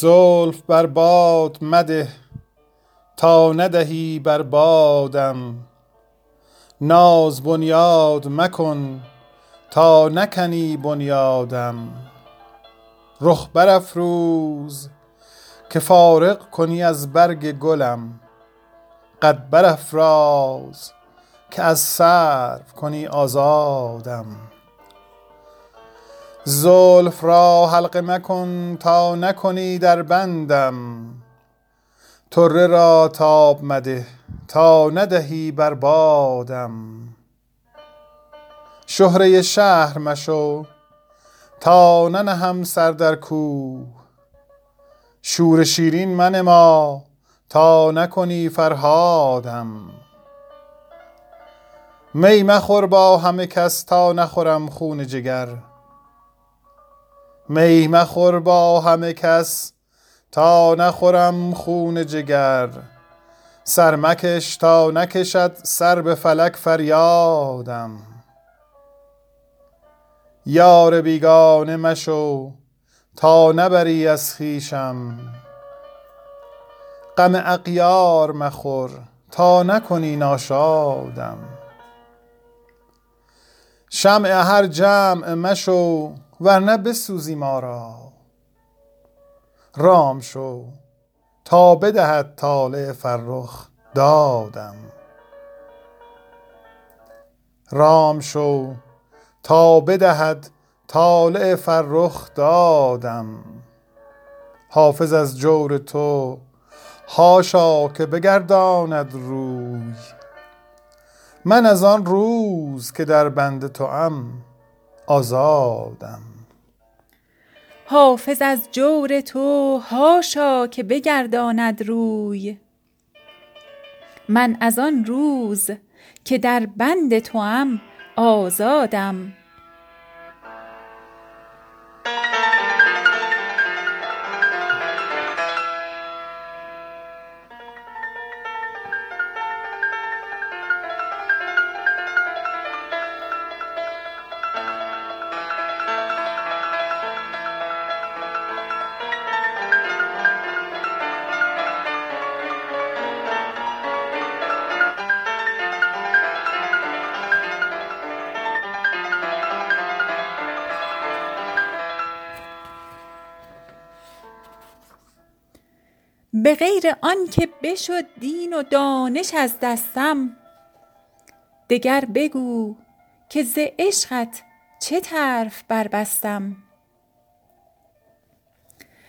زلف بر باد مده تا ندهی بر بادم. ناز بنیاد مکن تا نکنی بنیادم. رخ برافروز که فارغ کنی از برگ گلم. قد برافراز که از سرو کنی آزادم. زلف را حلقه مکن تا نکنی در بندم. طره را تاب مده تا ندهی بر بادم. شهره شهر مشو تا ننهم سر در کوه. شور شیرین منما تا نکنی فرهادم. می مخور با همه کس تا نخورم خون جگر. می مخور با همه کس تا نخورم خون جگر. سر مکش تا نکشد سر به فلک فریادم. یار بیگانه مشو تا نبری از خویشم. غم اغیار مخور تا نکنی ناشادم. شمع هر جمع مشو ورنه بسوزی ما را رام شو تا بدهد طالع فرخ دادم. رام شو تا بدهد طالع فرخ دادم. حافظ از جور تو حاشا که بگرداند روی. من از آن روز که در بند توام آزادم. حافظ از جور تو حاشا که بگرداند روی. من از آن روز که در بند توام آزادم. به غیر آن که بشد دین و دانش از دستم. دگر بگو که ز عشقت چه طرف بربستم.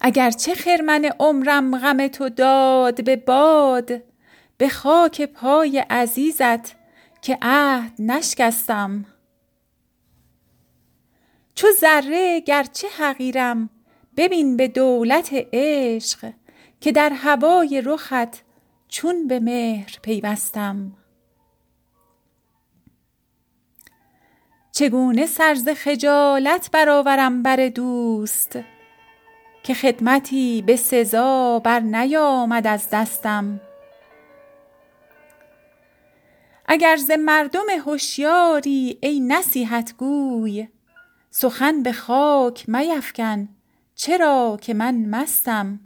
اگر چه خرمن عمرم غم تو داد به باد به خاک پای عزیزت که عهد نشکستم. چو ذره گرچه حقیرم ببین به دولت عشق که در هوای رخت چون به مهر پیوستم. چگونه سر ز خجالت برآورم بر دوست که خدمتی به سزا برنیامد از دستم؟ اگر ز مردم هشیاری ای نصیحت گوی سخن به خاک میفکن چرا که من مستم؟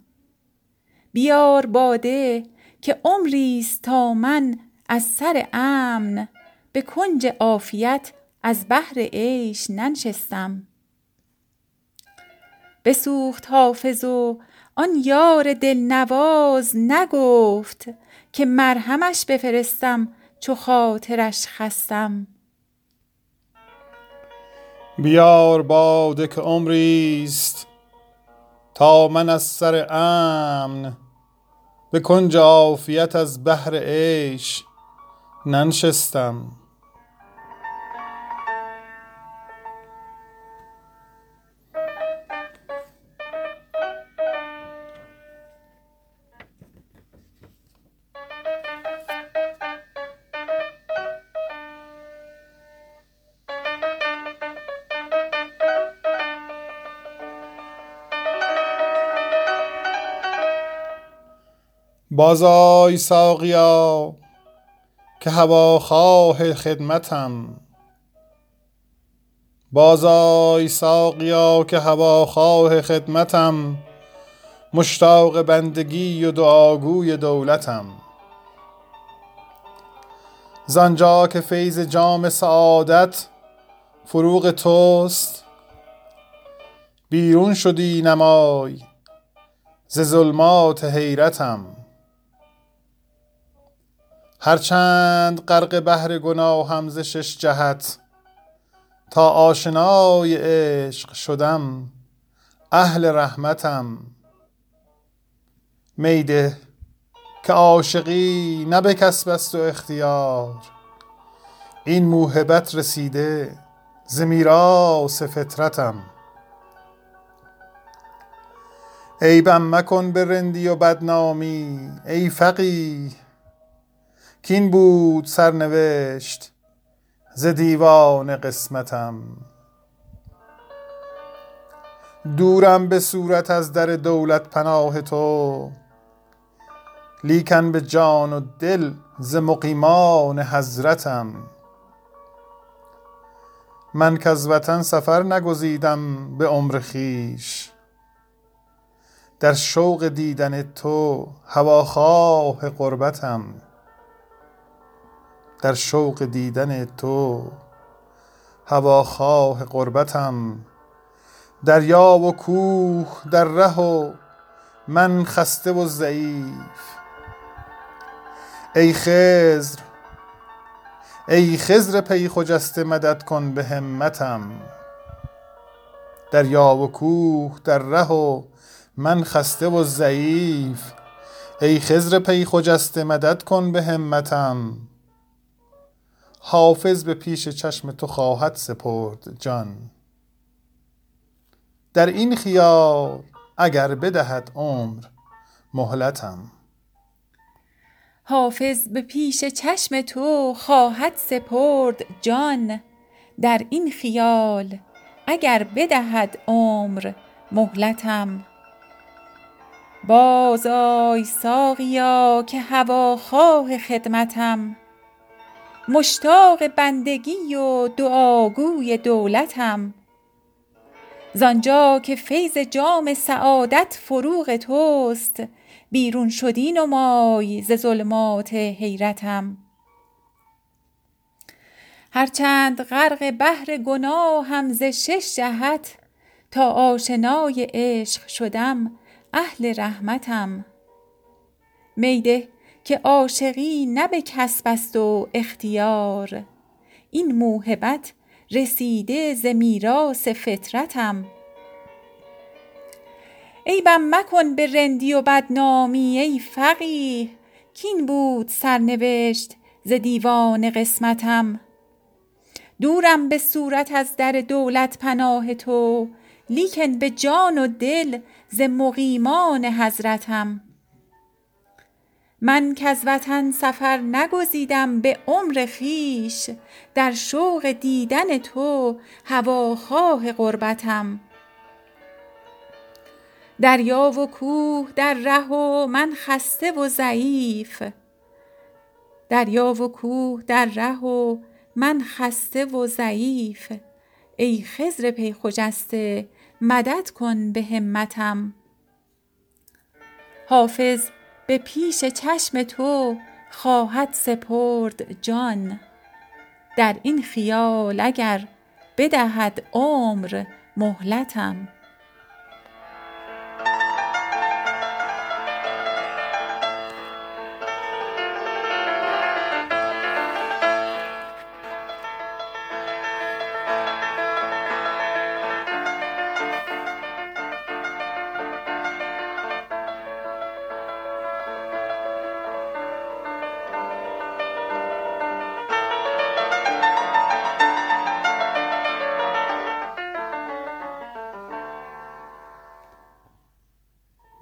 بیار باده که عمریست تا من از سر امن به کنج عافیت از بهر عیش ننشستم. بسوخت حافظ و آن یار دلنواز نگفت که مرهمش بفرستم چو خاطرش خستم. بیار باده که عمریست تا من از سر امن به کنج عافیت از بهر عیش ننشستم. بازآی ساقیا که هواخواه خدمتم. بازآی ساقیا که هواخواه خدمتم. مشتاق بندگی و دعاگوی دولتم. زانجا که فیض جام سعادت فروغ توست بیرون شدی نمای ز ظلمات حیرتم. هرچند غرق بحر گناهم ز شش جهت تا آشنای عشق شدم اهل رحمتم. میده که عاشقی نه به کسب است و اختیار این موهبت رسیده ز میراث فطرتم. عیبم مکن به رندی و بدنامی ای فقیه کین بود سرنوشت ز دیوان قسمتم. دورم به صورت از در دولت پناه تو لیکن به جان و دل ز مقیمان حضرتم. من کز وطن سفر نگزیدم به عمر خویش. در شوق دیدن تو هواخواه غربتم در شوق دیدن تو هواخواه غربتم دریا و کوه در ره و من خسته و ضعیف. ای خضر ای خضر پی خجسته مدد کن به همتم. دریا و کوه در ره و من خسته و ضعیف. ای خضر پی خجسته مدد کن به همتم. حافظ به پیش چشم تو خواهد سپرد جان. در این خیال اگر بدهد عمر مهلتم. حافظ به پیش چشم تو خواهد سپرد جان. در این خیال اگر بدهد عمر مهلتم. باز آی ساقیا که هواخواه خدمتم. مشتاق بندگی و دعاگوی دولتم. زانجا که فیض جام سعادت فروغ توست بیرون شدی نمای ز ظلمات حیرتم. هرچند غرق بحر گناهم ز شش جهت تا آشنای عشق شدم اهل رحمتم. می ده که عاشقی نه به کسب است و اختیار. این موهبت رسیده ز میراث فطرتم. عیبم مکن به رندی و بدنامی ای فقیه کین بود سرنوشت ز دیوان قسمتم. دورم به صورت از در دولت پناه تو لیکن به جان و دل ز مقیمان حضرتم. من کز وطن سفر نگزیدم به عمر خویش در شوق دیدن تو هواخواه غربتم. دریا و کوه در ره و من خسته و ضعیف. دریا و کوه در ره و من خسته و ضعیف. ای خضر پی خجسته مدد کن به همتم. حافظ به پیش چشم تو خواهد سپرد جان. در این خیال اگر بدهد عمر مهلتم.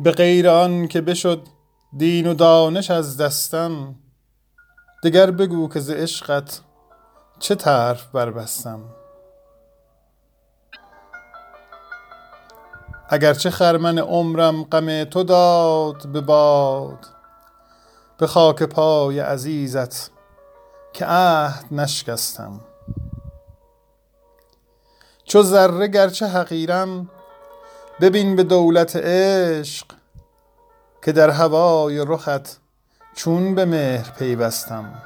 به غیر آن که بشد دین و دانش از دستم. دگر بگو که ز عشقت چه طرف بربستم. اگرچه خرمن عمرم غم تو داد به باد به خاک پای عزیزت که عهد نشکستم. چو ذره گرچه حقیرم ببین به دولت عشق که در هوای رخت چون به مهر پیوستم.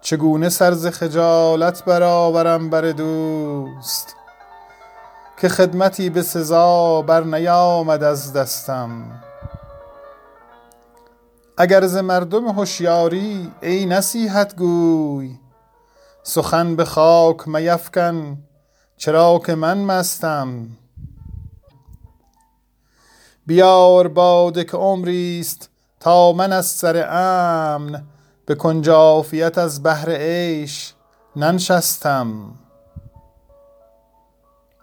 چگونه سر ز خجالت برآورم بر دوست که خدمتی به سزا بر نیامد از دستم؟ اگر ز مردم هوشیاری ای نصیحت گوی سخن به خاک میفکن چرا که من مستم؟ بیار باده که عمریست تا من از سر امن به کنج عافیت از بهر عیش ننشستم.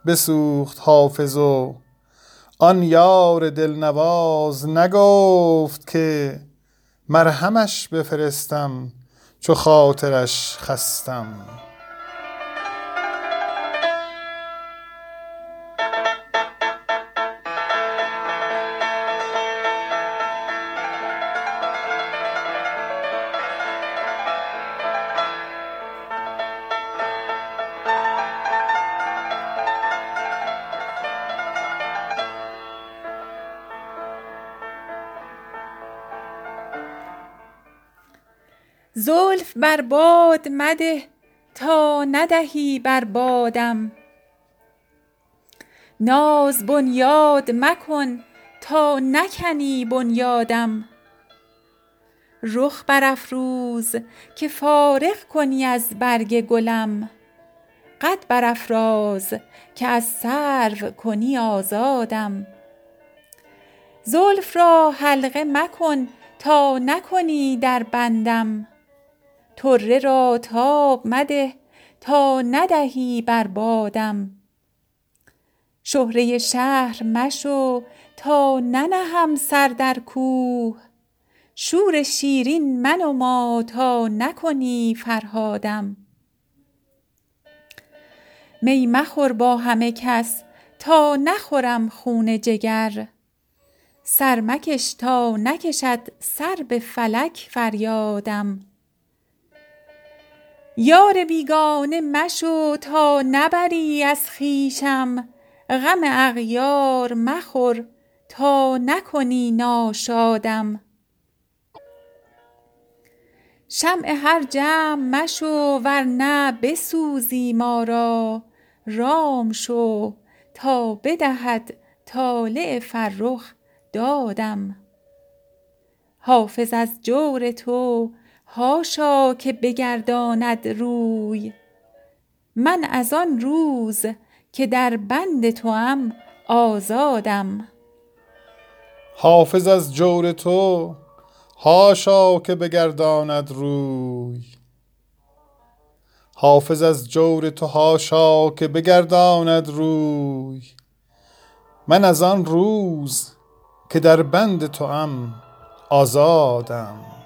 بسوخت حافظ و آن یار دلنواز نگفت که مرهمش بفرستم چو خاطرش خستم. زلف بر باد مده تا ندهی بر بادم. ناز بنیاد مکن تا نکنی بنیادم. رخ برافروز که فارغ کنی از برگ گلم. قد برافراز که از سرو کنی آزادم. زلف را حلقه مکن تا نکنی در بندم. طره را تاب مده تا ندهی بر بادم. شهره شهر مشو تا ننهم سر در کوه. شور شیرین منما تا نکنی فرهادم. می مخور با همه کس تا نخورم خون جگر. سر مکش تا نکشد سر به فلک فریادم. یار بیگانه مشو تا نبری از خویشم. غم اغیار مخور تا نکنی ناشادم. شمع هر جمع مشو ور نه بسوزی ما را. رام شو تا بدهد طالع فرخ دادم. حافظ از جور تو حاشا که بگرداند روی. من از آن روز که در بند توام آزادم. حافظ از جور تو حاشا که بگرداند روی. حافظ از جور تو حاشا که بگرداند روی. من از آن روز که در بند توام آزادم.